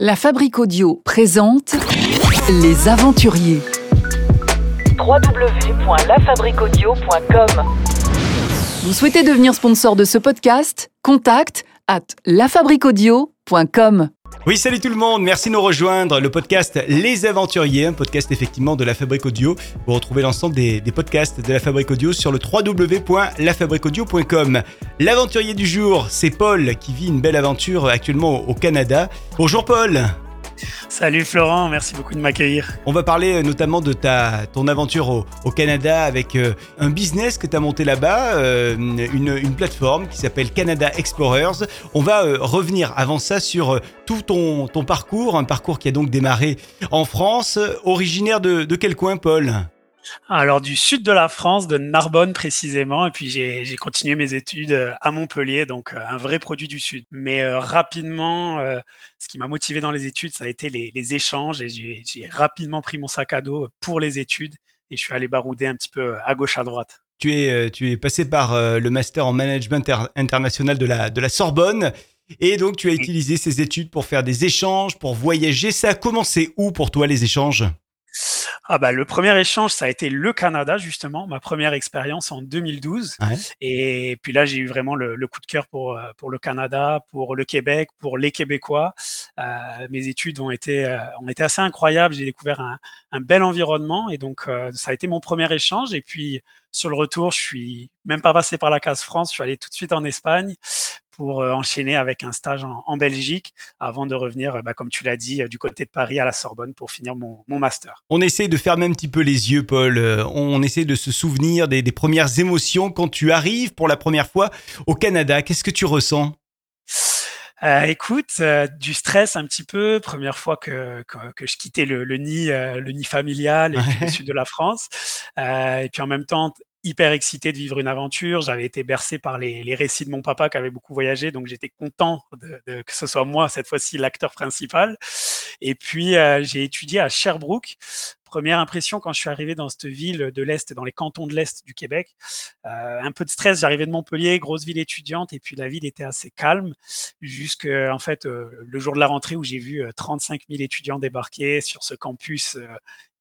La Fabrique Audio présente Les Aventuriers. Vous souhaitez devenir sponsor de ce podcast? Contact à lafabriquaudio.com. Oui, salut tout le monde, merci de nous rejoindre. Le podcast Les Aventuriers, un podcast effectivement de la Fabrique Audio. Vous retrouvez l'ensemble des, podcasts de la Fabrique Audio sur le www.lafabriqueaudio.com. L'aventurier du jour, c'est Paul qui vit une belle aventure actuellement au Canada. Bonjour Paul Salut Florent, merci beaucoup de m'accueillir. On va parler euh, notamment de ta, ton aventure au, Canada avec euh, un business que tu as monté là-bas, euh, une, une plateforme qui s'appelle Canada Explorers. On va revenir avant ça sur tout ton, ton parcours, un parcours qui a donc démarré en France. Originaire de, de quel coin, Paul? Alors du sud de la France, de Narbonne précisément, et puis j'ai continué mes études euh, à Montpellier, donc euh, un vrai produit du sud. Mais euh, rapidement, euh, ce qui m'a motivé dans les études, ça a été les, les échanges, et j'ai rapidement pris mon sac à dos pour les études, et je suis allé barouder un petit peu à gauche à droite. Tu es, tu es passé par le master en management inter- international de la, de la Sorbonne. Et donc, tu as utilisé ces études pour faire des échanges, pour voyager. Ça a commencé où pour toi, les échanges? Ah bah le premier échange, ça a été le Canada justement, ma première expérience en 2012. Ouais. Et puis là, j'ai eu vraiment le, le coup de cœur pour euh, pour le Canada, pour le Québec, pour les Québécois. Euh, mes études ont été euh, ont été assez incroyables. J'ai découvert un, un bel environnement et donc euh, ça a été mon premier échange. Et puis sur le retour, je suis même pas passé par la case France. Je suis allé tout de suite en Espagne pour euh, enchaîner avec un stage en, en Belgique avant de revenir, euh, bah, comme tu l'as dit, euh, du côté de Paris à la Sorbonne pour finir mon, mon master. On essaie de fermer un petit peu les yeux, Paul. On essaie de se souvenir des, des premières émotions quand tu arrives pour la première fois au Canada. Qu'est-ce que tu ressens? Euh, écoute, euh, du stress un petit peu. Première fois que, que, que je quittais le, le nid, euh, le nid familial et Ouais. le sud de la France. Et puis en même temps, hyper excité de vivre une aventure. J'avais été bercé par les, les récits de mon papa qui avait beaucoup voyagé, donc j'étais content de, de- que ce soit moi cette fois-ci l'acteur principal. Et puis euh, j'ai étudié à Sherbrooke. Première impression quand je suis arrivé dans cette ville de l'Est, dans les cantons de l'Est du Québec, euh, un peu de stress. J'arrivais de Montpellier, grosse ville étudiante, et puis la ville était assez calme jusqu'à en fait euh, le jour de la rentrée où j'ai vu euh, 35 000 étudiants débarquer sur ce campus euh,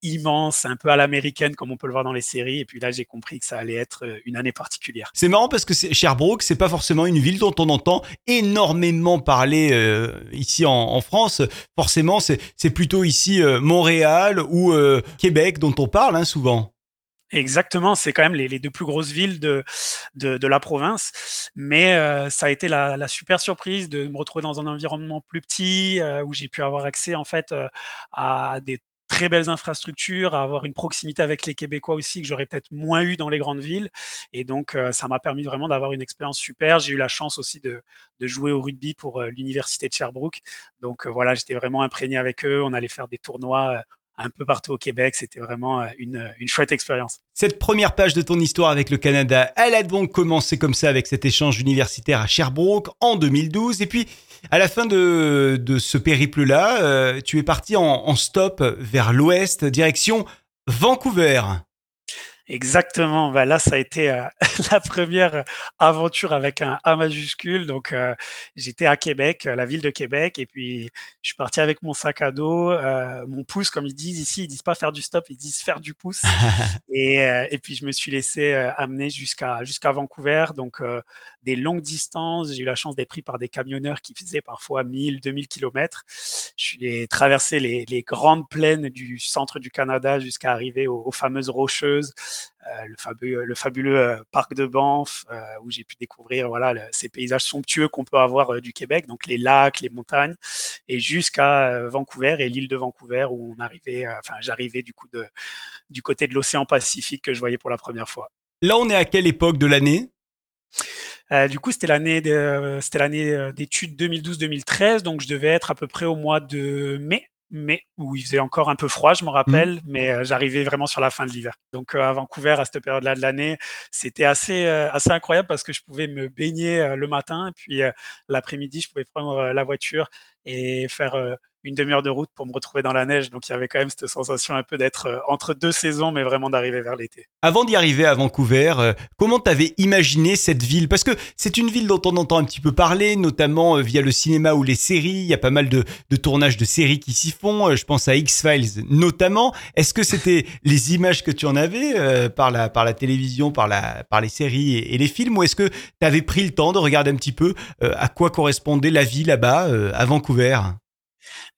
immense, un peu à l'américaine comme on peut le voir dans les séries. Et puis là, j'ai compris que ça allait être euh, une année particulière. C'est marrant parce que Sherbrooke, c'est pas forcément une ville dont on entend énormément parler euh, ici en, en France. Forcément, c'est c'est plutôt ici euh, Montréal ou euh, Québec dont on parle hein, souvent. Exactement, c'est quand même les, les deux plus grosses villes de, de, de la province. Mais euh, ça a été la, la super surprise de me retrouver dans un environnement plus petit euh, où j'ai pu avoir accès en fait euh, à des très belles infrastructures, à avoir une proximité avec les Québécois aussi que j'aurais peut-être moins eu dans les grandes villes. Et donc, euh, ça m'a permis vraiment d'avoir une expérience super. J'ai eu la chance aussi de, jouer au rugby pour euh, l'université de Sherbrooke. Donc euh, voilà, j'étais vraiment imprégné avec eux. On allait faire des tournois un peu partout au Québec. C'était vraiment euh, une, une chouette expérience. Cette première page de ton histoire avec le Canada, elle a donc commencé comme ça avec cet échange universitaire à Sherbrooke en 2012. Et puis, à la fin de, de ce périple-là, euh, tu es parti en stop vers l'ouest, direction Vancouver. Exactement. Bah là, ça a été euh, la première aventure avec un A majuscule. Donc, euh, j'étais à Québec, euh, la ville de Québec, et puis je suis parti avec mon sac à dos, euh, mon pouce, comme ils disent ici. Ils disent pas faire du stop, ils disent faire du pouce. Et, euh, et puis, je me suis laissé euh, amener jusqu'à jusqu'à Vancouver. Donc, euh, des longues distances. J'ai eu la chance d'être pris par des camionneurs qui faisaient parfois 1000, 2000 kilomètres. Je suis traversé les, grandes plaines du centre du Canada jusqu'à arriver aux, fameuses rocheuses, euh, le, fabuleux, le fabuleux euh, parc de Banff, euh, où j'ai pu découvrir voilà ces paysages somptueux qu'on peut avoir du Québec, donc les lacs, les montagnes, et jusqu'à Vancouver et l'île de Vancouver où j'arrivais du côté de l'océan Pacifique que je voyais pour la première fois. Là, on est à quelle époque de l'année? Euh, du coup, c'était l'année de, c'était l'année euh, d'études 2012-2013, donc je devais être à peu près au mois de mai, mai où il faisait encore un peu froid, je me rappelle, mais euh, j'arrivais vraiment sur la fin de l'hiver. Donc euh, à Vancouver, à cette période-là de l'année, c'était assez euh, assez incroyable parce que je pouvais me baigner euh, le matin, puis euh, l'après-midi, je pouvais prendre euh, la voiture et faire euh, une demi-heure de route pour me retrouver dans la neige. Donc il y avait quand même cette sensation un peu d'être euh, entre deux saisons, mais vraiment d'arriver vers l'été. Avant d'y arriver à Vancouver, euh, comment t'avais imaginé cette ville? Parce que c'est une ville dont on entend un petit peu parler, notamment euh, via le cinéma ou les séries. Il y a pas mal de, tournages de séries qui s'y font. Je pense à X-Files notamment. Est-ce que c'était les images que tu en avais par, la, par la télévision, par, la, par les séries et, les films? Ou est-ce que tu avais pris le temps de regarder un petit peu à quoi correspondait la vie là-bas, à Vancouver?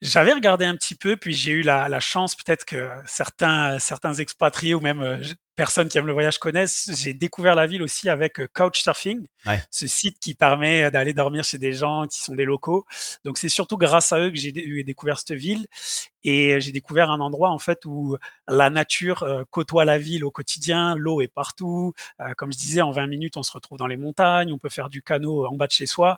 J'avais regardé un petit peu, puis j'ai eu la, la chance, peut-être que certains, certains expatriés ou même euh, personnes qui aiment le voyage connaissent. J'ai découvert la ville aussi avec euh, Couchsurfing, Ouais. ce site qui permet d'aller dormir chez des gens qui sont des locaux. Donc c'est surtout grâce à eux que j'ai découvert cette ville et j'ai découvert un endroit en fait où la nature euh, côtoie la ville au quotidien. L'eau est partout. Comme je disais, en 20 minutes, on se retrouve dans les montagnes. On peut faire du canot en bas de chez soi.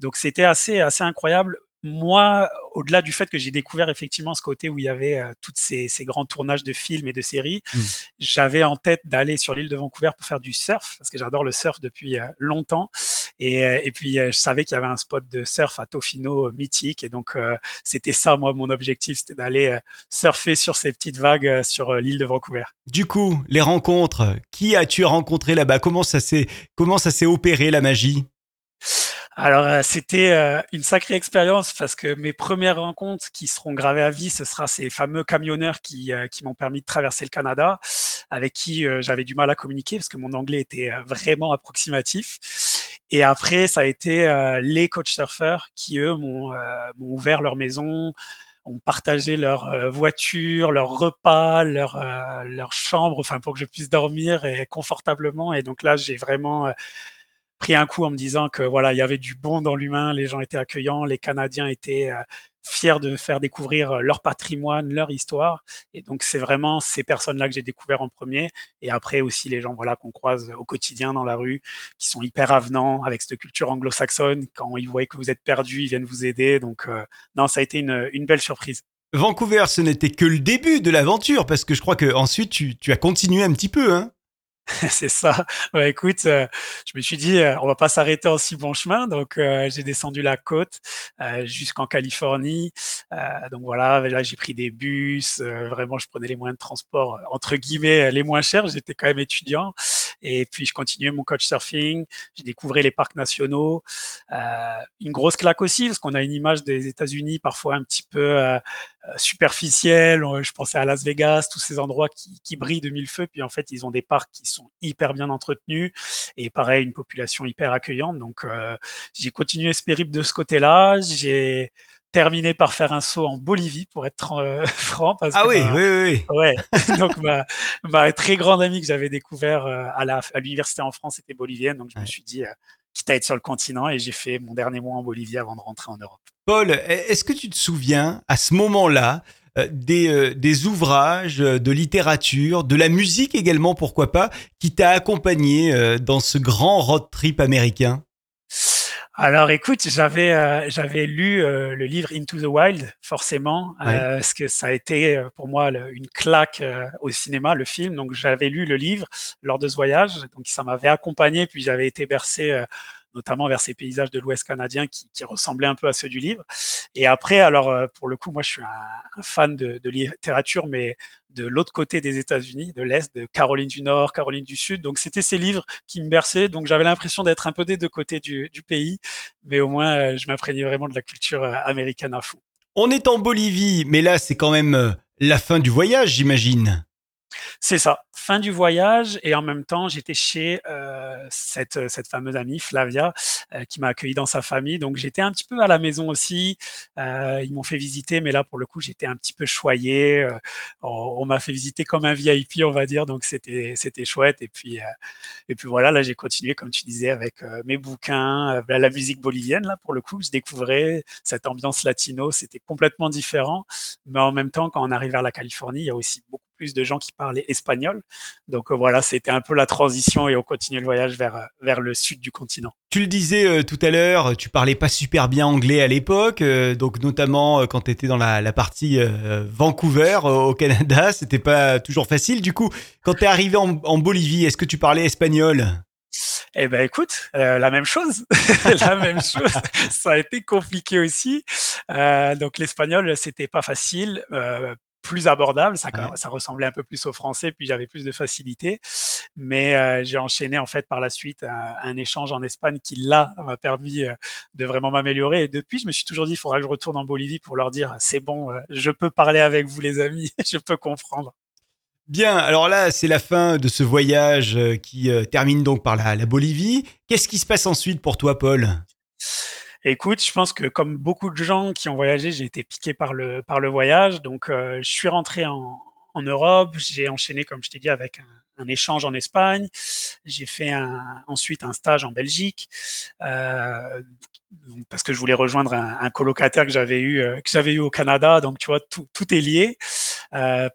Donc c'était assez assez incroyable. Moi, au-delà du fait que j'ai découvert effectivement ce côté où il y avait euh, toutes ces, ces grands tournages de films et de séries, Mm. j'avais en tête d'aller sur l'île de Vancouver pour faire du surf parce que j'adore le surf depuis euh, longtemps. Et, euh, et puis euh, je savais qu'il y avait un spot de surf à Tofino mythique et donc c'était ça moi mon objectif, c'était d'aller surfer sur ces petites vagues sur l'île de Vancouver. Du coup, les rencontres, qui as-tu rencontré là-bas? Comment ça s'est comment ça s'est opéré la magie? Alors, euh, c'était euh, une sacrée expérience parce que mes premières rencontres qui seront gravées à vie, ce sera ces fameux camionneurs qui, euh, qui m'ont permis de traverser le Canada, avec qui j'avais du mal à communiquer parce que mon anglais était vraiment approximatif. Et après, ça a été les coach surfeurs qui, eux, m'ont ouvert leur maison, ont partagé leur voiture, leur repas, leur, leur chambre, enfin pour que je puisse dormir et confortablement. Et donc là, j'ai vraiment pris un coup en me disant que voilà, il y avait du bon dans l'humain, les gens étaient accueillants, les Canadiens étaient euh, fiers de faire découvrir euh, leur patrimoine, leur histoire. Et donc c'est vraiment ces personnes-là que j'ai découvert en premier. Et après aussi les gens voilà qu'on croise au quotidien dans la rue, qui sont hyper avenants avec cette culture anglo-saxonne. Quand ils voient que vous êtes perdu, ils viennent vous aider. Donc euh, non, ça a été une, belle surprise. Vancouver, ce n'était que le début de l'aventure parce que je crois que ensuite tu, tu as continué un petit peu hein. C'est ça. Ouais, écoute, euh, je me suis dit, euh, on va pas s'arrêter en si bon chemin. Donc, euh, j'ai descendu la côte euh, jusqu'en Californie. Donc voilà, là, j'ai pris des bus. vraiment, je prenais les moyens de transport entre guillemets les moins chers. J'étais quand même étudiant. Et puis, je continuais mon coach surfing. J'ai découvert les parcs nationaux. Une grosse claque aussi, parce qu'on a une image des États-Unis parfois un petit peu superficielle. Je pensais à Las Vegas, tous ces endroits qui, qui brillent de mille feux. Puis en fait, ils ont des parcs qui sont hyper bien entretenus et pareil, une population hyper accueillante. Donc, euh, j'ai continué ce périple de ce côté-là. J'ai terminé par faire un saut en Bolivie, pour être euh, franc. Parce Ah que oui, oui, oui. Ouais, donc ma, ma très grande amie que j'avais découvert euh, à la à l'université en France était bolivienne, donc je me suis dit quitte à être sur le continent et j'ai fait mon dernier mois en Bolivie avant de rentrer en Europe. Paul, est-ce que tu te souviens à ce moment-là des, euh, des ouvrages euh, de littérature, de la musique également, pourquoi pas, qui t'a accompagné euh, dans ce grand road trip américain? Alors écoute, j'avais euh, j'avais lu euh, le livre Into the Wild forcément Ouais. euh, parce que ça a été euh, pour moi le- une claque euh, au cinéma le film. Donc j'avais lu le livre lors de ce voyage. Donc ça m'avait accompagné puis j'avais été bercé euh, notamment vers ces paysages de l'Ouest canadien qui, qui ressemblaient un peu à ceux du livre. Et après, alors euh, pour le coup, moi je suis un, un fan de, de littérature, mais de l'autre côté des États-Unis, de l'Est, de Caroline du Nord, Caroline du Sud. Donc c'était ces livres qui me berçaient. Donc j'avais l'impression d'être un peu des deux côtés du, du pays, mais au moins euh, je m'imprégnais vraiment de la culture euh, américaine à fond. On est en Bolivie, mais là c'est quand même la fin du voyage, j'imagine. C'est ça, fin du voyage et en même temps j'étais chez euh, cette, cette fameuse amie Flavia euh, qui m'a accueilli dans sa famille. Donc j'étais un petit peu à la maison aussi. Euh, ils m'ont fait visiter, mais là pour le coup j'étais un petit peu choyé. Euh, on m'a fait visiter comme un VIP, on va dire. Donc c'était c'était chouette. Et puis euh, et puis voilà, là j'ai continué comme tu disais avec euh, mes bouquins, euh, la musique bolivienne là pour le coup. Je découvrais cette ambiance latino. C'était complètement différent, mais en même temps quand on arrive vers la Californie, il y a aussi beaucoup plus de gens qui parlaient espagnol. Donc euh, voilà, c'était un peu la transition et on continue le voyage vers, euh, vers le sud du continent. Tu le disais euh, tout à l'heure, tu parlais pas super bien anglais à l'époque, euh, donc notamment euh, quand tu étais dans la, la partie Vancouver au Canada, c'était pas toujours facile. Du coup, quand tu es arrivé en, en Bolivie, est-ce que tu parlais espagnol? Eh ben écoute, euh, la même chose, la même chose. Ça a été compliqué aussi. Euh, donc l'espagnol, c'était pas facile. Euh, plus abordable, ça, Ouais. ça ressemblait un peu plus au français, puis j'avais plus de facilité. Mais euh, j'ai enchaîné en fait par la suite un, un échange en Espagne qui là m'a permis euh, de vraiment m'améliorer. Et depuis, je me suis toujours dit, il faudra que je retourne en Bolivie pour leur dire, c'est bon, euh, je peux parler avec vous les amis, je peux comprendre. Bien, alors là, c'est la fin de ce voyage qui termine donc par la, la Bolivie. Qu'est-ce qui se passe ensuite pour toi, Paul? Écoute, je pense que comme beaucoup de gens qui ont voyagé, j'ai été piqué par le, par le voyage. Donc, euh, je suis rentré en, en Europe. J'ai enchaîné, comme je t'ai dit, avec un, échange en Espagne. J'ai fait ensuite un stage en Belgique. Euh, parce que je voulais rejoindre un, un colocataire que j'avais eu, euh, que j'avais eu au Canada. Donc, tu vois, tout, tout est lié.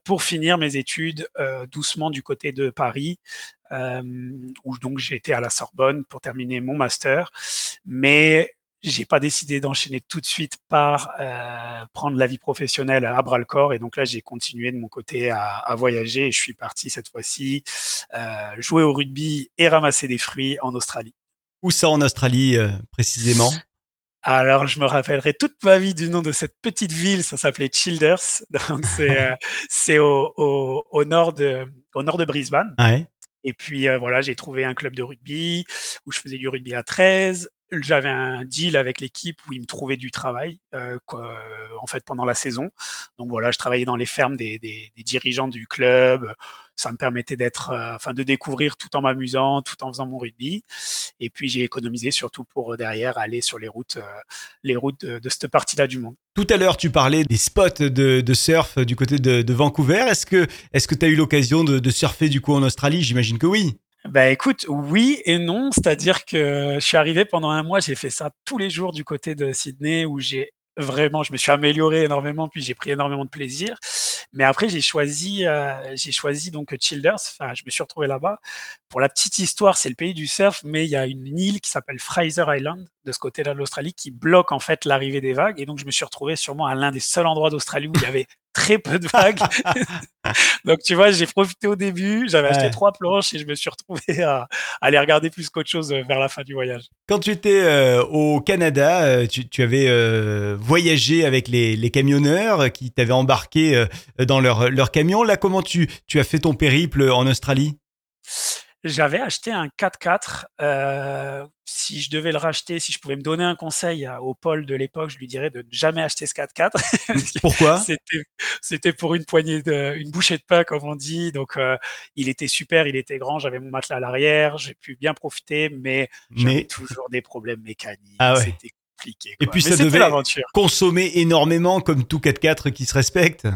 Pour finir mes études doucement du côté de Paris, où donc j'ai été à la Sorbonne pour terminer mon master. Mais j'ai pas décidé d'enchaîner tout de suite par euh, prendre la vie professionnelle à bras le corps et donc là j'ai continué de mon côté à, à voyager et je suis parti cette fois-ci euh, jouer au rugby et ramasser des fruits en Australie. Où ça en Australie, euh, précisément? Alors je me rappellerai toute ma vie du nom de cette petite ville, ça s'appelait Childers, donc c'est c'est au, au, au nord de au nord de Brisbane. Ouais. Et puis euh, voilà, j'ai trouvé un club de rugby où je faisais du rugby à 13. J'avais un deal avec l'équipe où ils me trouvaient du travail, euh, quoi, en fait, pendant la saison. Donc voilà, je travaillais dans les fermes des, des, dirigeants du club. Ça me permettait d'être, euh, enfin, de découvrir tout en m'amusant, tout en faisant mon rugby. Et puis j'ai économisé surtout pour euh, derrière aller sur les routes, euh, les routes de, de cette partie-là du monde. Tout à l'heure, tu parlais des spots de, de surf du côté de, de Vancouver. Est-ce que est-ce que tu as eu l'occasion de, de surfer du coup en Australie? J'imagine que oui. Bah écoute, oui et non, c'est-à-dire que je suis arrivé pendant un mois, j'ai fait ça tous les jours du côté de Sydney où j'ai vraiment, je me suis amélioré énormément, puis j'ai pris énormément de plaisir. Mais après, j'ai choisi, euh, j'ai choisi donc Childers. Enfin, je me suis retrouvé là-bas. Pour la petite histoire, c'est le pays du surf, mais il y a une île qui s'appelle Fraser Island de ce côté-là de l'Australie qui bloque en fait l'arrivée des vagues. Et donc, je me suis retrouvé sûrement à l'un des seuls endroits d'Australie où il y avait très peu de vagues. donc, tu vois, j'ai profité au début, j'avais acheté trois planches et je me suis retrouvé à, les regarder plus qu'autre chose euh, vers la fin du voyage. Quand tu étais euh, au Canada, euh, tu, tu avais euh, voyagé avec les, les camionneurs qui t'avaient embarqué euh, dans leur, leur camion. Là, comment tu, tu as fait ton périple en Australie? J'avais acheté un 4x4. Euh, si je devais le racheter, si je pouvais me donner un conseil à- au Paul de l'époque, je lui dirais de ne jamais acheter ce 4x4. Parce que Pourquoi? C'était, pour une poignée de, une bouchée de pain, comme on dit. Donc, euh, il était super, il était grand. J'avais mon matelas à l'arrière. J'ai pu bien profiter, mais j'avais toujours des problèmes mécaniques. Ah ouais. C'était compliqué. Et puis Mais ça devait- consommer énormément comme tout 4x4 qui se respecte.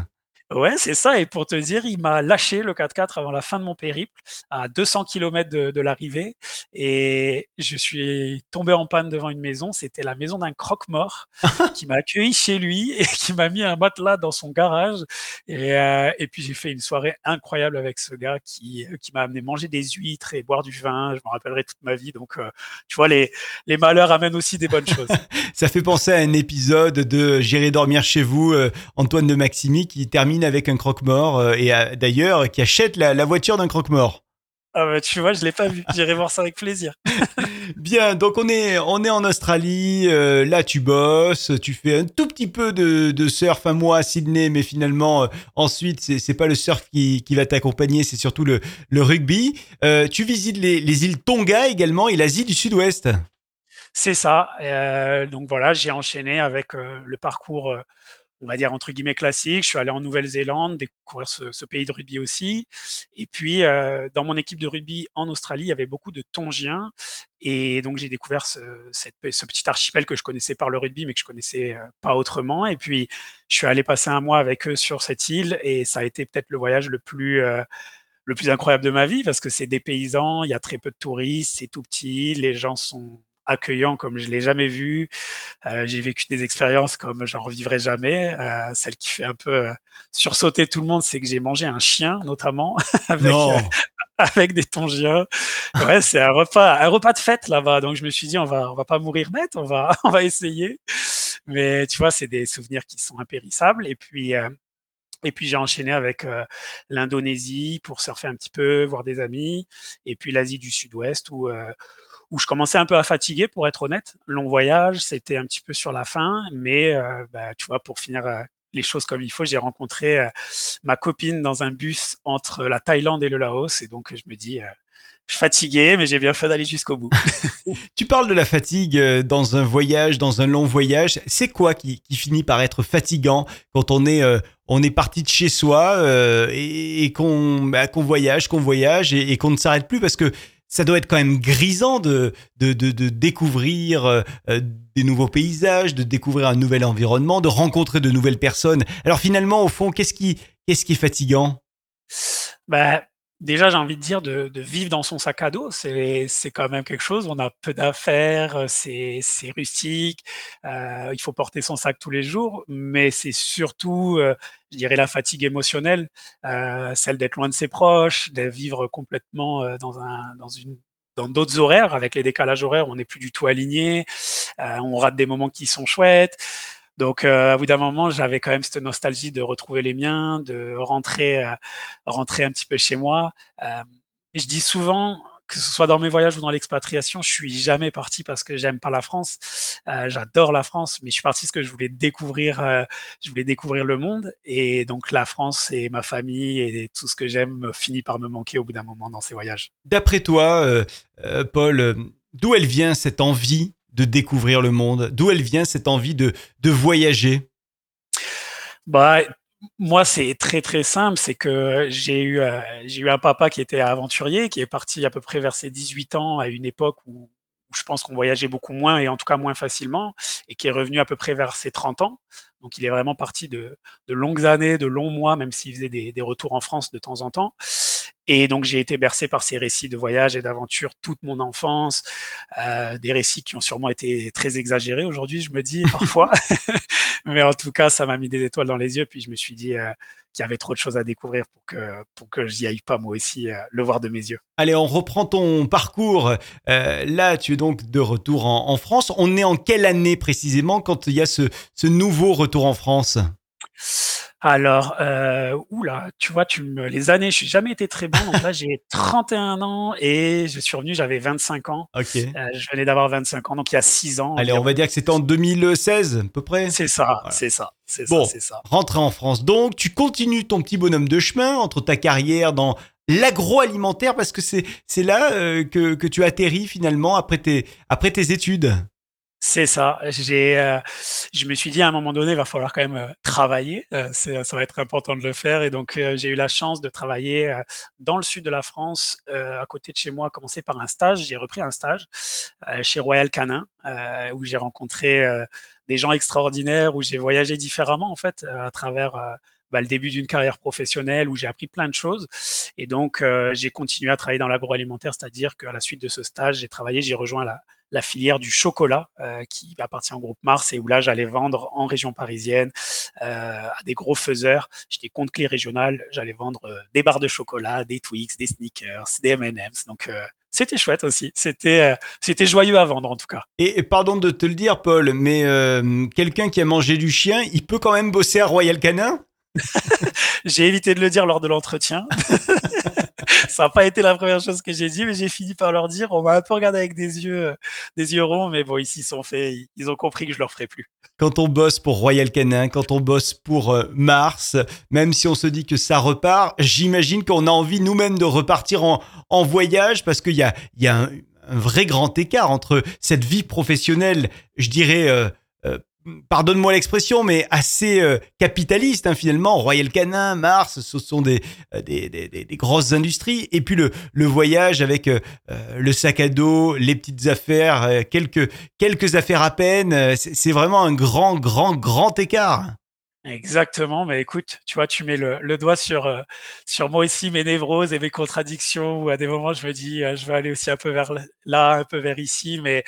Ouais, c'est ça. Et pour te dire, il m'a lâché le 4x4 avant la fin de mon périple, à 200 km de, de l'arrivée. Et je suis tombé en panne devant une maison. C'était la maison d'un croque-mort qui m'a accueilli chez lui et qui m'a mis un matelas dans son garage. Et, euh, et puis j'ai fait une soirée incroyable avec ce gars qui, qui m'a amené manger des huîtres et boire du vin. Je m'en rappellerai toute ma vie. Donc, euh, tu vois, les, les malheurs amènent aussi des bonnes choses. Ça fait penser à un épisode de J'irai dormir chez vous, euh, Antoine de Maximi, qui termine avec un croque-mort euh, et d'ailleurs qui achète la, la voiture d'un croque-mort. Ah bah, tu vois, je l'ai pas vu. J'irai voir ça avec plaisir. Bien, donc on est, on est en Australie, euh, là tu bosses, tu fais un tout petit peu de, de surf, un mois à Sydney, mais finalement euh, ensuite c'est c'est pas le surf qui, qui va t'accompagner, c'est surtout le, le rugby. Euh, tu visites les, les îles Tonga également et l'Asie du Sud-Ouest. C'est ça. Donc voilà, j'ai enchaîné avec le parcours, on va dire entre guillemets classique. Je suis allé en Nouvelle-Zélande découvrir ce, ce pays de rugby aussi. Et puis euh, dans mon équipe de rugby en Australie, il y avait beaucoup de Tongiens. Et donc j'ai découvert ce, ce petit archipel que je connaissais par le rugby, mais que je connaissais euh, pas autrement. Et puis je suis allé passer un mois avec eux sur cette île, et ça a été peut-être le voyage le plus euh, le plus incroyable de ma vie parce que c'est des paysans, il y a très peu de touristes, c'est tout petit, les gens sont accueillants comme je l'ai jamais vu. Euh, j'ai vécu des expériences comme j'en revivrai jamais. Euh, celle qui fait un peu euh, sursauter tout le monde, c'est que j'ai mangé un chien notamment avec euh, avec des tongiens. Ouais, c'est un repas un repas de fête là-bas. Donc je me suis dit on va on va pas mourir bête, on va on va essayer. Mais tu vois, c'est des souvenirs qui sont impérissables et puis euh, et puis j'ai enchaîné avec euh, l'Indonésie pour surfer un petit peu, voir des amis, et puis l'Asie du Sud-Ouest où, euh, où je commençais un peu à fatiguer, pour être honnête. Long voyage, c'était un petit peu sur la fin, mais bah, tu vois, pour finir les choses comme il faut, j'ai rencontré ma copine dans un bus entre la Thaïlande et le Laos, et donc je me dis, je suis fatigué, mais j'ai bien fait d'aller jusqu'au bout. tu parles de la fatigue euh, dans un voyage, dans un long voyage. C'est quoi qui, finit par être fatigant quand on est, euh, on est parti de chez soi euh, et, bah, qu'on voyage, qu'on voyage et, qu'on ne s'arrête plus? Parce que ça doit être quand même grisant de, de, de, découvrir des nouveaux paysages, de découvrir un nouvel environnement, de rencontrer de nouvelles personnes. Alors finalement, au fond, qu'est-ce qui, qu'est-ce qui est fatigant? Bah, Déjà, j'ai envie de dire de, vivre dans son sac à dos, c'est quand même quelque chose. On a peu d'affaires, euh, c'est rustique, euh, il faut porter son sac tous les jours, mais c'est surtout, euh, je dirais, la fatigue émotionnelle, celle d'être loin de ses proches, de vivre complètement dans un dans une dans d'autres horaires, avec les décalages horaires, on n'est plus du tout aligné, on rate des moments qui sont chouettes. Donc, euh, bout d'un moment, j'avais quand même cette nostalgie de retrouver les miens, de rentrer, euh, rentrer un petit peu chez moi. Euh, je dis souvent, que ce soit dans mes voyages ou dans l'expatriation, je suis jamais parti parce que j'aime pas la France. Euh, J'adore la France, mais je suis parti parce que je voulais découvrir, euh, je voulais découvrir le monde. Et donc la France et ma famille et tout ce que j'aime finit par me manquer au bout d'un moment dans ces voyages. D'après toi, euh, Paul, d'où elle vient cette envie de découvrir le monde D'où elle vient cette envie de, de voyager? Bah, moi, c'est très très simple, c'est que j'ai eu, euh, eu un papa qui était aventurier, qui est parti à peu près vers ses 18 ans à une époque où, je pense qu'on voyageait beaucoup moins et en tout cas moins facilement, et qui est revenu à peu près vers ses 30 ans. Donc il est vraiment parti de, de longues années, de longs mois, même s'il faisait des, des, retours en France de temps en temps. Et donc j'ai été bercé par ces récits de voyage et d'aventure toute mon enfance, euh, des récits qui ont sûrement été très exagérés aujourd'hui, je me dis parfois, mais en tout cas ça m'a mis des étoiles dans les yeux, puis je me suis dit euh, qu'il y avait trop de choses à découvrir pour que pour que j'y aille pas moi aussi euh, le voir de mes yeux. Allez, on reprend ton parcours. Là, tu es donc de retour en, en, France. On est en quelle année précisément quand il y a ce, ce nouveau retour en France? Alors, euh, oula, tu vois, tu me les années, je suis jamais été très bon. Donc là, j'ai 31 ans et je suis revenu, j'avais 25 ans. Ok. Euh, je venais d'avoir 25 ans, donc il y a 6 ans. Allez, on va dire que c'était en 2016, à peu près. C'est ça, c'est ça, c'est bon, ça, c'est ça. Rentré en France, donc tu continues ton petit bonhomme de chemin entre ta carrière dans l'agroalimentaire parce que c'est c'est là euh, que, que tu atterris finalement après tes après tes études. C'est ça. J'ai, euh, je me suis dit à un moment donné, il va falloir quand même euh, travailler. Euh, ça va être important de le faire. Et donc, j'ai eu la chance de travailler dans le sud de la France, à côté de chez moi, commencer par un stage. J'ai repris un stage chez Royal Canin, où j'ai rencontré des gens extraordinaires, où j'ai voyagé différemment en fait à travers bah, le début d'une carrière professionnelle où j'ai appris plein de choses. Et donc, j'ai continué à travailler dans l'agroalimentaire, c'est-à-dire qu'à la suite de ce stage, j'ai travaillé, j'ai rejoint la, la filière du chocolat euh, qui appartient au groupe Mars et où là j'allais vendre en région parisienne euh, à des gros faiseurs. J'étais compte clé régional, j'allais vendre euh, des barres de chocolat, des Twix, des sneakers, des M&M's. Donc c'était chouette aussi. C'était c'était joyeux à vendre en tout cas. Et, pardon de te le dire, Paul, mais quelqu'un qui a mangé du chien, il peut quand même bosser à Royal Canin? J'ai évité de le dire lors de l'entretien. ça n'a pas été la première chose que j'ai dit, mais j'ai fini par leur dire. On m'a un peu regardé avec des yeux, des yeux ronds, mais bon, ils s'y sont faits. Ils ont compris que je leur ferai plus. Quand on bosse pour Royal Canin, quand on bosse pour euh, Mars, même si on se dit que ça repart, j'imagine qu'on a envie nous-mêmes de repartir en, voyage parce qu'il y a, un, vrai grand écart entre cette vie professionnelle, je dirais. Euh, euh, pardonne-moi l'expression, mais assez euh, capitaliste hein, finalement. Royal Canin, Mars, ce sont des, euh, des, des, des, grosses industries. Et puis le, le voyage avec euh, le sac à dos, les petites affaires, quelques, quelques affaires à peine. C'est vraiment un grand, grand, grand écart. Exactement, mais écoute, tu vois, tu mets le, doigt sur, sur moi aussi, mes névroses et mes contradictions, où à des moments je me dis, je vais aller aussi un peu vers là, un peu vers ici, mais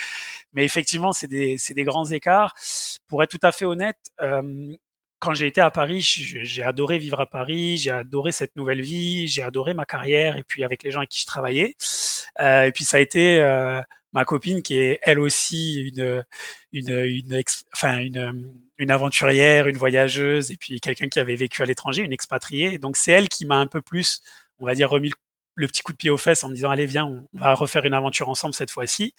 mais effectivement, c'est des, des, grands écarts. Pour être tout à fait honnête, euh, quand j'ai été à Paris, j'ai adoré vivre à Paris, j'ai adoré cette nouvelle vie, j'ai adoré ma carrière et puis avec les gens avec qui je travaillais. Euh, et puis ça a été euh, ma copine qui est elle aussi une une une, aventurière, une voyageuse et puis quelqu'un qui avait vécu à l'étranger, une expatriée. Donc c'est elle qui m'a un peu plus, on va dire, remis le petit coup de pied aux fesses en me disant allez viens, on va refaire une aventure ensemble cette fois-ci.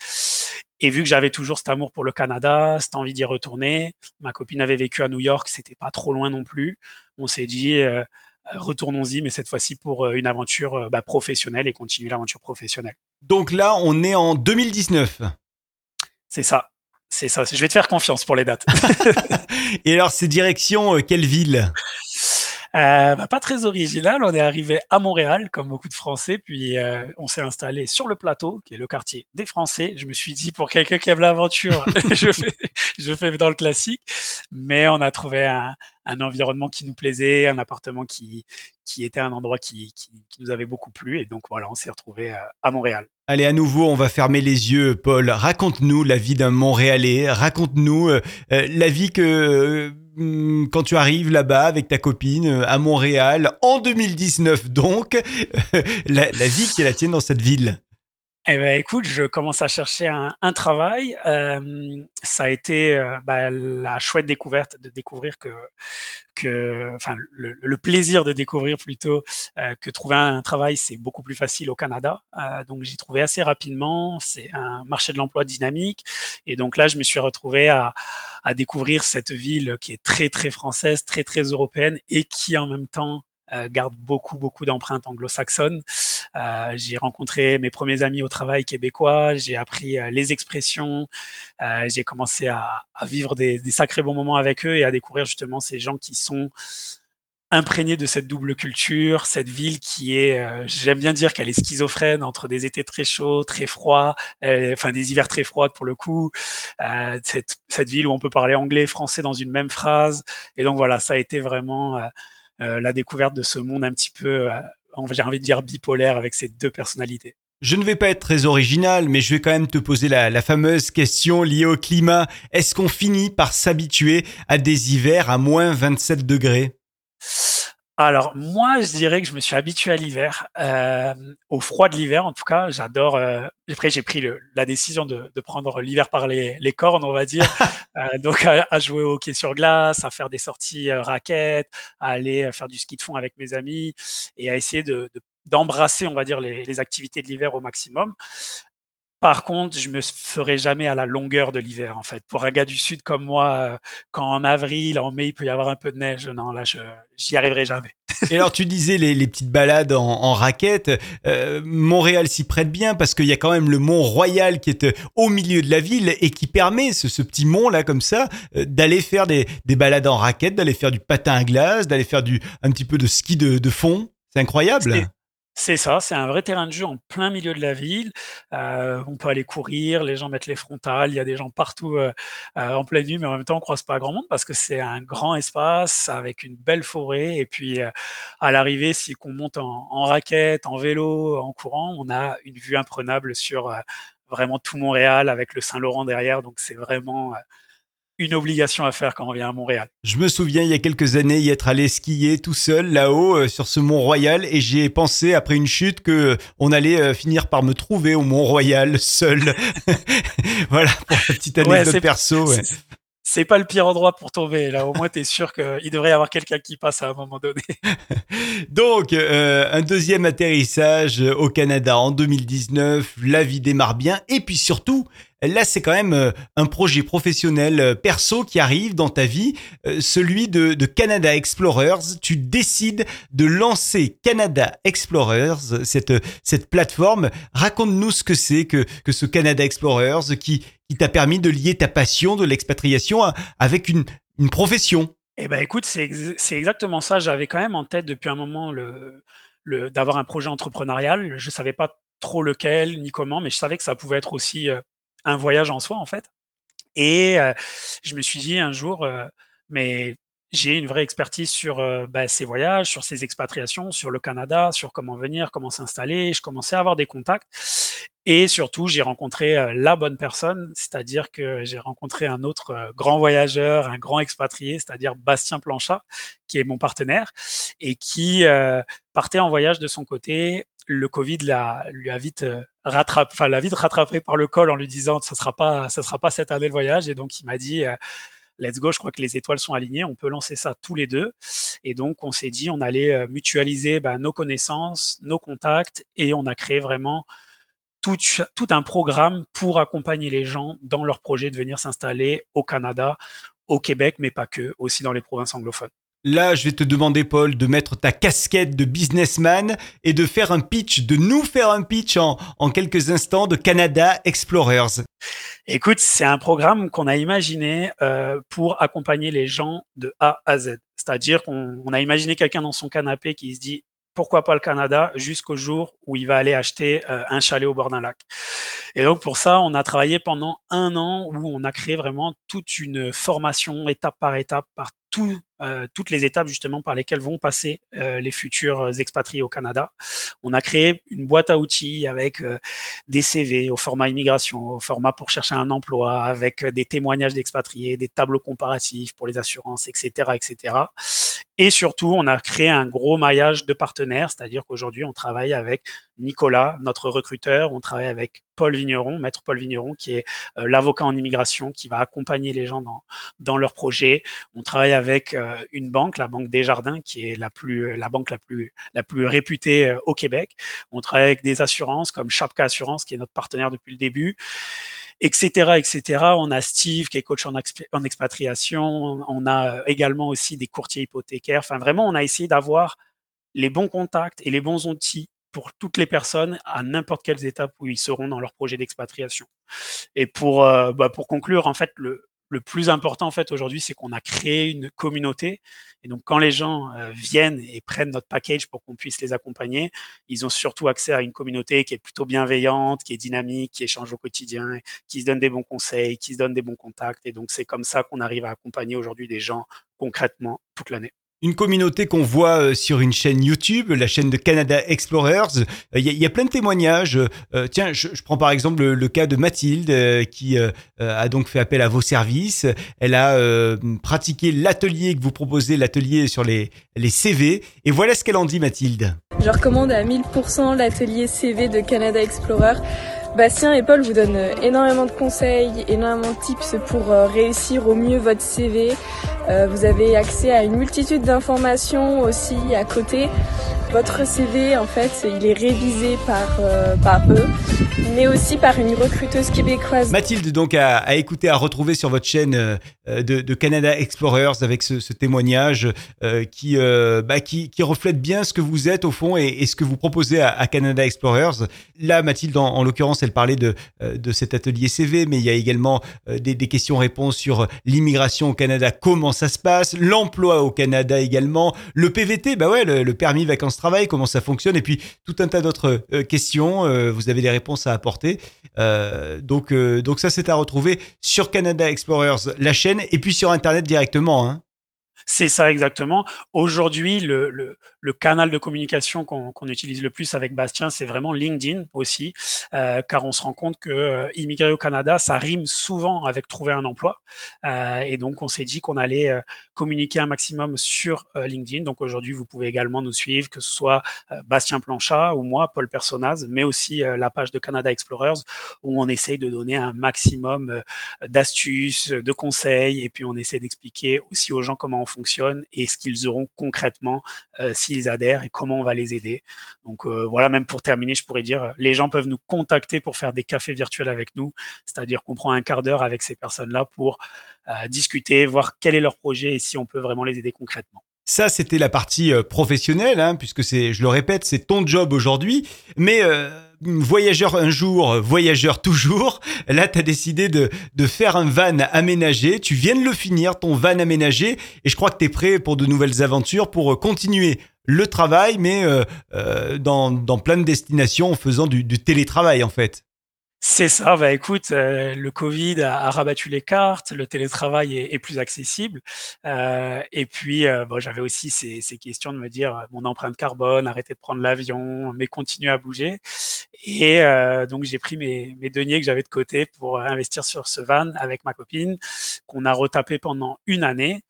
Et vu que j'avais toujours cet amour pour le Canada, cette envie d'y retourner, ma copine avait vécu à New York, c'était pas trop loin non plus. On s'est dit euh, retournons-y, mais cette fois-ci pour euh, une aventure euh, bah, professionnelle et continuer l'aventure professionnelle. Donc là, on est en 2019. C'est ça. C'est ça. Je vais te faire confiance pour les dates. et alors, c'est direction quelle ville? Euh, bah, pas très original. On est arrivé à Montréal, comme beaucoup de Français, puis euh, on s'est installé sur le plateau, qui est le quartier des Français. Je me suis dit, pour quelqu'un qui aime l'aventure, je, fais, je fais dans le classique. Mais on a trouvé un, un environnement qui nous plaisait, un appartement qui, qui était un endroit qui, qui, nous avait beaucoup plu. Et donc voilà, on s'est retrouvé à Montréal. Allez, à nouveau, on va fermer les yeux, Paul. Raconte-nous la vie d'un Montréalais. Raconte-nous euh, la vie que quand tu arrives là-bas avec ta copine euh, à Montréal en 2019 donc, la, vie qui est la tienne dans cette ville eh ben, écoute, je commence à chercher un, travail. Euh, ça a été euh, bah, la chouette découverte de découvrir que, que enfin, le, plaisir de découvrir plutôt euh, que trouver un travail, c'est beaucoup plus facile au Canada. donc, j'ai trouvé assez rapidement. C'est un marché de l'emploi dynamique. Et donc là, je me suis retrouvé à, à découvrir cette ville qui est très, très française, très, très européenne et qui en même temps euh, garde beaucoup, beaucoup d'empreintes anglo-saxonnes. Euh, j'ai rencontré mes premiers amis au travail québécois, j'ai appris euh, les expressions, j'ai commencé à, à vivre des, des, sacrés bons moments avec eux et à découvrir justement ces gens qui sont imprégnés de cette double culture, cette ville qui est, j'aime bien dire qu'elle est schizophrène entre des étés très chauds, très froids, enfin des hivers très froids pour le coup, euh, cette, cette, ville où on peut parler anglais français dans une même phrase. Et donc voilà, ça a été vraiment euh, la découverte de ce monde un petit peu, euh, j'ai envie de dire bipolaire avec ces deux personnalités. Je ne vais pas être très original, mais je vais quand même te poser la, la fameuse question liée au climat. Est-ce qu'on finit par s'habituer à des hivers à moins 27 degrés? Alors moi, je dirais que je me suis habitué à l'hiver, euh, au froid de l'hiver en tout cas. J'adore. Euh, après, j'ai pris le, la décision de, de prendre l'hiver par les, les, cornes, on va dire. euh, donc à, jouer au hockey sur glace, à faire des sorties euh, raquettes, à aller faire du ski de fond avec mes amis et à essayer de, d'embrasser, on va dire, les, les activités de l'hiver au maximum. Par contre, je me ferai jamais à la longueur de l'hiver, en fait. Pour un gars du Sud comme moi, euh, quand en avril, en mai, il peut y avoir un peu de neige, non, là, je j'y arriverai jamais. Et alors, tu disais les, les petites balades en, en raquette. Euh, Montréal s'y prête bien parce qu'il y a quand même le Mont Royal qui est euh, au milieu de la ville et qui permet, ce, ce petit mont là comme ça, d'aller faire des, des balades en raquette, d'aller faire du patin à glace, d'aller faire du un petit peu de ski de, de fond. C'est incroyable. C'est ça, c'est un vrai terrain de jeu en plein milieu de la ville. Euh, on peut aller courir, les gens mettent les frontales, il y a des gens partout euh, euh, en pleine nuit, mais en même temps on croise pas grand monde parce que c'est un grand espace avec une belle forêt. Et puis à l'arrivée, si qu'on monte en, en, raquette, en vélo, en courant, on a une vue imprenable sur vraiment tout Montréal avec le Saint-Laurent derrière. Donc c'est vraiment une obligation à faire quand on vient à Montréal. Je me souviens il y a quelques années y être allé skier tout seul là-haut euh, sur ce Mont Royal et j'ai pensé après une chute que euh, on allait euh, finir par me trouver au Mont Royal seul. voilà pour la petite anecdote ouais, perso. Ouais c'est pas le pire endroit pour tomber. Là, au moins, tu es sûr qu'il devrait y avoir quelqu'un qui passe à un moment donné. Donc, un deuxième atterrissage au Canada en 2019. La vie démarre bien. Et puis surtout, là, c'est quand même euh, un projet professionnel euh, perso qui arrive dans ta vie, celui de, Canada Explorers. Tu décides de lancer Canada Explorers, cette, cette plateforme. Raconte-nous ce que c'est que, que ce Canada Explorers qui, qui t'a permis de lier ta passion de l'expatriation avec une, une profession. Eh ben écoute, c'est ex exactement ça. J'avais quand même en tête depuis un moment le, le d'avoir un projet entrepreneurial. Je savais pas trop lequel ni comment, mais je savais que ça pouvait être aussi euh, un voyage en soi en fait. Et je me suis dit un jour, mais j'ai une vraie expertise sur bah, ces voyages, sur ces expatriations, sur le Canada, sur comment venir, comment s'installer. Je commençais à avoir des contacts et surtout j'ai rencontré la bonne personne, c'est-à-dire que j'ai rencontré un autre grand voyageur, un grand expatrié, c'est-à-dire Bastien Planchat, qui est mon partenaire et qui partait en voyage de son côté. Le Covid l'a, lui a vite rattrapé, enfin l'a vite rattrapé par le col en lui disant ça sera pas, ça sera pas cette année le voyage et donc il m'a dit let's go, je crois que les étoiles sont alignées, on peut lancer ça tous les deux. Et donc, on s'est dit, on allait euh, mutualiser bah, nos connaissances, nos contacts, et on a créé vraiment tout un programme pour accompagner les gens dans leur projet de venir s'installer au Canada, au Québec, mais pas que, aussi dans les provinces anglophones. Là, je vais te demander, Paul, de mettre ta casquette de businessman et de faire un pitch, de nous faire un pitch en, quelques instants de Canada Explorers. Écoute, c'est un programme qu'on a imaginé euh, pour accompagner les gens de A à Z. C'est-à-dire qu'on on a imaginé quelqu'un dans son canapé qui se dit pourquoi pas le Canada jusqu'au jour où il va aller acheter euh, un chalet au bord d'un lac. Et donc pour ça, on a travaillé pendant un an où on a créé vraiment toute une formation étape par étape par tout, euh, toutes les étapes justement par lesquelles vont passer euh, les futurs expatriés au Canada. On a créé une boîte à outils avec euh, des CV au format immigration, au format pour chercher un emploi, avec des témoignages d'expatriés, des tableaux comparatifs pour les assurances, etc., etc. Et surtout, on a créé un gros maillage de partenaires, c'est-à-dire qu'aujourd'hui, on travaille avec Nicolas, notre recruteur, on travaille avec Paul Vigneron, maître Paul Vigneron, qui est l'avocat en immigration, qui va accompagner les gens dans, dans leur projet. On travaille avec une banque, la Banque Desjardins, qui est la plus, la banque la plus, la plus réputée au Québec. On travaille avec des assurances comme Chapka Assurance, qui est notre partenaire depuis le début etc., etc. On a Steve qui est coach en, expatriation. On a également aussi des courtiers hypothécaires. Enfin, vraiment, on a essayé d'avoir les bons contacts et les bons outils pour toutes les personnes à n'importe quelles étapes où ils seront dans leur projet d'expatriation. Et pour, euh, bah, pour conclure, en fait, le, le plus important en fait aujourd'hui, c'est qu'on a créé une communauté. Et donc, quand les gens euh, viennent et prennent notre package pour qu'on puisse les accompagner, ils ont surtout accès à une communauté qui est plutôt bienveillante, qui est dynamique, qui échange au quotidien, qui se donne des bons conseils, qui se donne des bons contacts. Et donc, c'est comme ça qu'on arrive à accompagner aujourd'hui des gens concrètement toute l'année. Une communauté qu'on voit euh, sur une chaîne YouTube, la chaîne de Canada Explorers. Il y, a plein de témoignages. Euh, tiens, je, prends par exemple le, cas de Mathilde euh, qui a donc fait appel à vos services. Elle a pratiqué l'atelier que vous proposez, l'atelier sur les, les CV. Et voilà ce qu'elle en dit, Mathilde. Je recommande à 1000% l'atelier CV de Canada Explorer. Bastien et Paul vous donnent énormément de conseils, énormément de tips pour réussir au mieux votre CV. Euh, vous avez accès à une multitude d'informations aussi à côté. Votre CV, en fait, il est révisé par, euh, par eux, mais aussi par une recruteuse québécoise. Mathilde, donc, à, à écouter, à retrouver sur votre chaîne euh, de, Canada Explorers avec ce, témoignage qui, bah, qui, qui, reflète bien ce que vous êtes au fond et, ce que vous proposez à, Canada Explorers. Là, Mathilde, en l'occurrence, elle parlait de, de cet atelier CV, mais il y a également des, des questions-réponses sur l'immigration au Canada, comment ça se passe, l'emploi au Canada également, le PVT, bah ouais, le, permis vacances-travail, comment ça fonctionne, et puis tout un tas d'autres euh, questions. Euh, vous avez des réponses à apporter. Euh, donc, donc ça, c'est à retrouver sur Canada Explorers, la chaîne, et puis sur Internet directement. Hein. C'est ça exactement. Aujourd'hui, le, canal de communication qu'on utilise le plus avec Bastien, c'est vraiment LinkedIn aussi, euh, car on se rend compte que euh, immigrer au Canada, ça rime souvent avec trouver un emploi. Euh, et donc, on s'est dit qu'on allait euh, communiquer un maximum sur euh, LinkedIn. Donc, aujourd'hui, vous pouvez également nous suivre, que ce soit Bastien Planchat ou moi, Paul Personnaz, mais aussi la page de Canada Explorers, où on essaye de donner un maximum d'astuces, de conseils, et puis on essaie d'expliquer aussi aux gens comment on fonctionne et ce qu'ils auront concrètement euh, s'ils adhèrent et comment on va les aider. Donc euh, voilà, même pour terminer, je pourrais dire, les gens peuvent nous contacter pour faire des cafés virtuels avec nous, c'est-à-dire qu'on prend un quart d'heure avec ces personnes-là pour euh, discuter, voir quel est leur projet et si on peut vraiment les aider concrètement. Ça, c'était la partie professionnelle, hein, puisque c'est, je le répète, c'est ton job aujourd'hui. Mais voyageur un jour, voyageur toujours. Là, tu as décidé de, de faire un van aménagé. Tu viens de le finir, ton van aménagé. Et je crois que tu es prêt pour de nouvelles aventures, pour euh, continuer le travail, mais euh, euh, dans, dans plein de destinations en faisant du, du télétravail, en fait. C'est ça, bah écoute, euh, le Covid a, rabattu les cartes, le télétravail est, est plus accessible. Euh, et puis, euh, bon, j'avais aussi ces, ces, questions de me dire euh, mon empreinte carbone, arrêter de prendre l'avion, mais continuer à bouger. Et euh, donc, j'ai pris mes, mes deniers que j'avais de côté pour investir sur ce van avec ma copine, qu'on a retapé pendant une année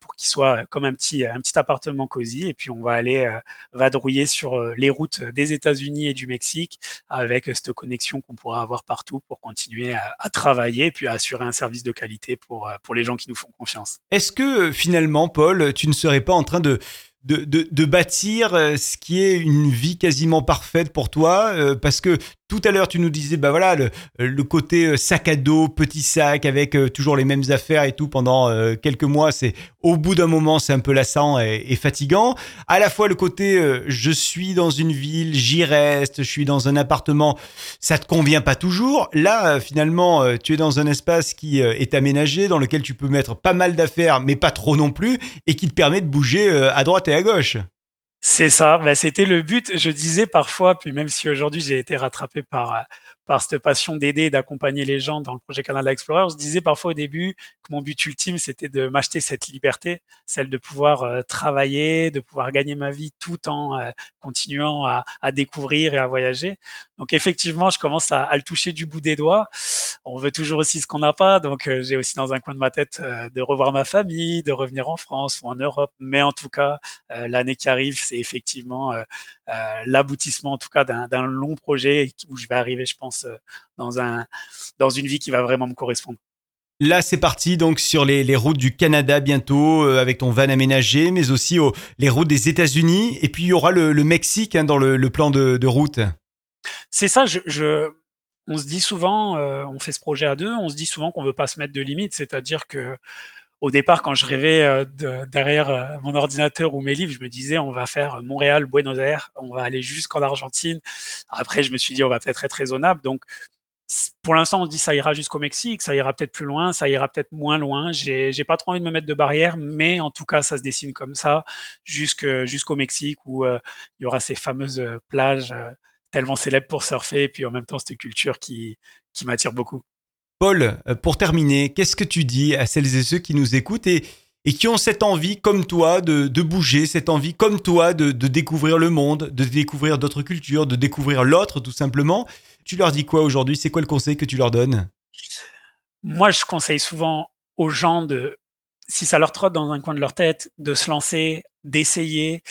pour qu'il soit comme un petit, un petit appartement cosy. Et puis, on va aller vadrouiller sur les routes des États-Unis et du Mexique avec cette connexion qu'on pourra avoir partout pour continuer à, travailler puis à assurer un service de qualité pour, euh, pour les gens qui nous font confiance. Est-ce que euh, finalement, Paul, tu ne serais pas en train de, de, de, bâtir euh, ce qui est une vie quasiment parfaite pour toi Parce que tout à l'heure, tu nous disais, bah voilà, le, le côté euh, sac à dos, petit sac, avec euh, toujours les mêmes affaires et tout pendant euh, quelques mois, c'est au bout d'un moment, c'est un peu lassant et, fatigant. À la fois le côté, euh, je suis dans une ville, j'y reste, je suis dans un appartement, ça te convient pas toujours. Là, euh, finalement, euh, tu es dans un espace qui euh, est aménagé, dans lequel tu peux mettre pas mal d'affaires, mais pas trop non plus, et qui te permet de bouger euh, à droite et à gauche. C'est ça, bah, c'était le but. Je disais parfois, puis même si aujourd'hui j'ai été rattrapé par, euh, par cette passion d'aider d'accompagner les gens dans le projet Canada Explorer, je disais parfois au début que mon but ultime, c'était de m'acheter cette liberté, celle de pouvoir euh, travailler, de pouvoir gagner ma vie tout en euh, continuant à, à découvrir et à voyager. Donc effectivement, je commence à, le toucher du bout des doigts. On veut toujours aussi ce qu'on n'a pas, donc euh, j'ai aussi dans un coin de ma tête euh, de revoir ma famille, de revenir en France ou en Europe. Mais en tout cas, euh, l'année qui arrive, c'est effectivement l'aboutissement en tout cas d'un long projet où je vais arriver, je pense, dans un dans une vie qui va vraiment me correspondre. Là, c'est parti donc sur les, routes du Canada bientôt, avec ton van aménagé, mais aussi au- les routes des États-Unis. Et puis, il y aura le, Mexique hein, dans le, plan de route. C'est ça, on se dit souvent, euh, on fait ce projet à deux, on se dit souvent qu'on veut pas se mettre de limites, c'est-à-dire que au départ, quand je rêvais euh, de- derrière euh, mon ordinateur ou mes livres, je me disais on va faire Montréal, Buenos Aires, on va aller jusqu'en Argentine. Après, je me suis dit on va peut-être être raisonnable. Donc, pour l'instant, on se dit ça ira jusqu'au Mexique, ça ira peut-être plus loin, ça ira peut-être moins loin. J'ai j'ai pas trop envie de me mettre de barrière, mais en tout cas, ça se dessine comme ça jusqu'au Mexique où il y aura ces fameuses plages tellement célèbres pour surfer, et puis en même temps, cette culture qui, qui m'attire beaucoup. Paul, euh, pour terminer, qu'est-ce que tu dis à celles et ceux qui nous écoutent et, et qui ont cette envie, comme toi, de, de bouger, cette envie, comme toi, de, de découvrir le monde, de découvrir d'autres cultures, de découvrir l'autre, tout simplement? Tu leur dis quoi aujourd'hui? C'est quoi le conseil que tu leur donnes? Moi, je conseille souvent aux gens de, si ça leur trotte dans un coin de leur tête, de se lancer, d'essayer.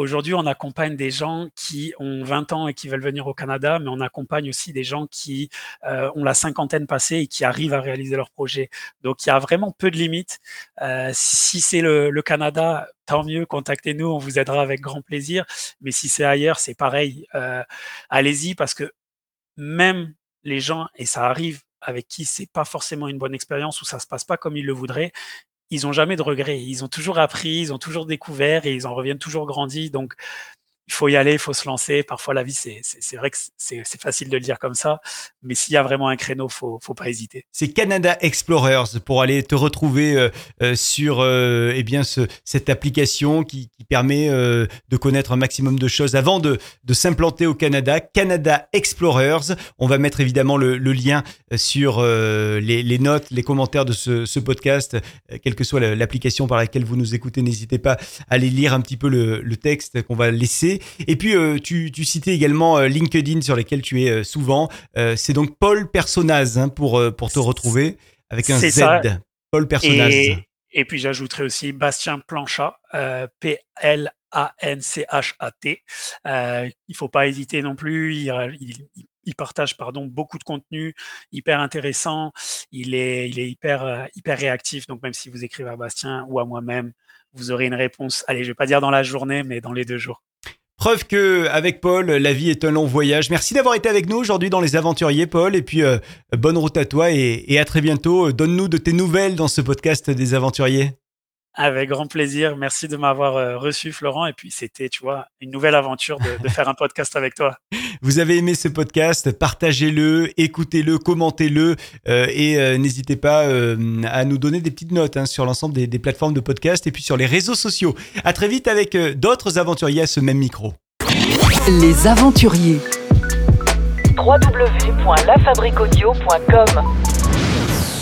Aujourd'hui, on accompagne des gens qui ont 20 ans et qui veulent venir au Canada, mais on accompagne aussi des gens qui euh, ont la cinquantaine passée et qui arrivent à réaliser leur projet. Donc, il y a vraiment peu de limites. Euh, si c'est le, Canada, tant mieux, contactez-nous, on vous aidera avec grand plaisir. Mais si c'est ailleurs, c'est pareil. Euh, Allez-y parce que même les gens, et ça arrive avec qui c'est pas forcément une bonne expérience ou ça se passe pas comme ils le voudraient, ils ont jamais de regrets. Ils ont toujours appris, ils ont toujours découvert et ils en reviennent toujours grandis. Donc, il faut y aller, il faut se lancer. Parfois, la vie, c'est vrai que c'est facile de le dire comme ça, mais s'il y a vraiment un créneau, faut faut pas hésiter. C'est Canada Explorers pour aller te retrouver euh, euh, sur euh, eh bien ce, cette application qui, permet euh, de connaître un maximum de choses avant de, de s'implanter au Canada. Canada Explorers. On va mettre évidemment le, lien sur les, notes, les commentaires de ce, podcast, quelle que soit la- l'application par laquelle vous nous écoutez. N'hésitez pas à aller lire un petit peu le texte qu'on va laisser. Et puis euh, tu, tu citais également euh, LinkedIn sur lesquels tu es euh, souvent. C'est donc Paul Personnaz hein, pour, pour te retrouver avec un Z. ça. Paul Personnaz. Et, et puis j'ajouterai aussi Bastien Planchat, P-L-A-N-C-H-A-T. Euh, il faut pas hésiter non plus. Il, il- il partage pardon beaucoup de contenu hyper intéressant. Il est, il est hyper, hyper réactif. Donc même si vous écrivez à Bastien ou à moi-même, vous aurez une réponse. Allez, je vais pas dire dans la journée, mais dans les deux jours. Preuve que avec Paul, la vie est un long voyage. Merci d'avoir été avec nous aujourd'hui dans Les Aventuriers, Paul. Et puis, euh, bonne route à toi et, et à très bientôt. Donne-nous de tes nouvelles dans ce podcast des Aventuriers. Avec grand plaisir. Merci de m'avoir euh, reçu, Florent. Et puis c'était, tu vois, une nouvelle aventure de, de faire un podcast avec toi. Vous avez aimé ce podcast, partagez-le, écoutez-le, commentez-le euh, et euh, n'hésitez pas euh, à nous donner des petites notes hein, sur l'ensemble des, des plateformes de podcast et puis sur les réseaux sociaux. À très vite avec euh, d'autres aventuriers à ce même micro. Les aventuriers. www.lafabriquaudio.com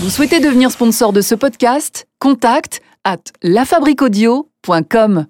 Vous souhaitez devenir sponsor de ce podcast? Contact à lafabriquaudio.com.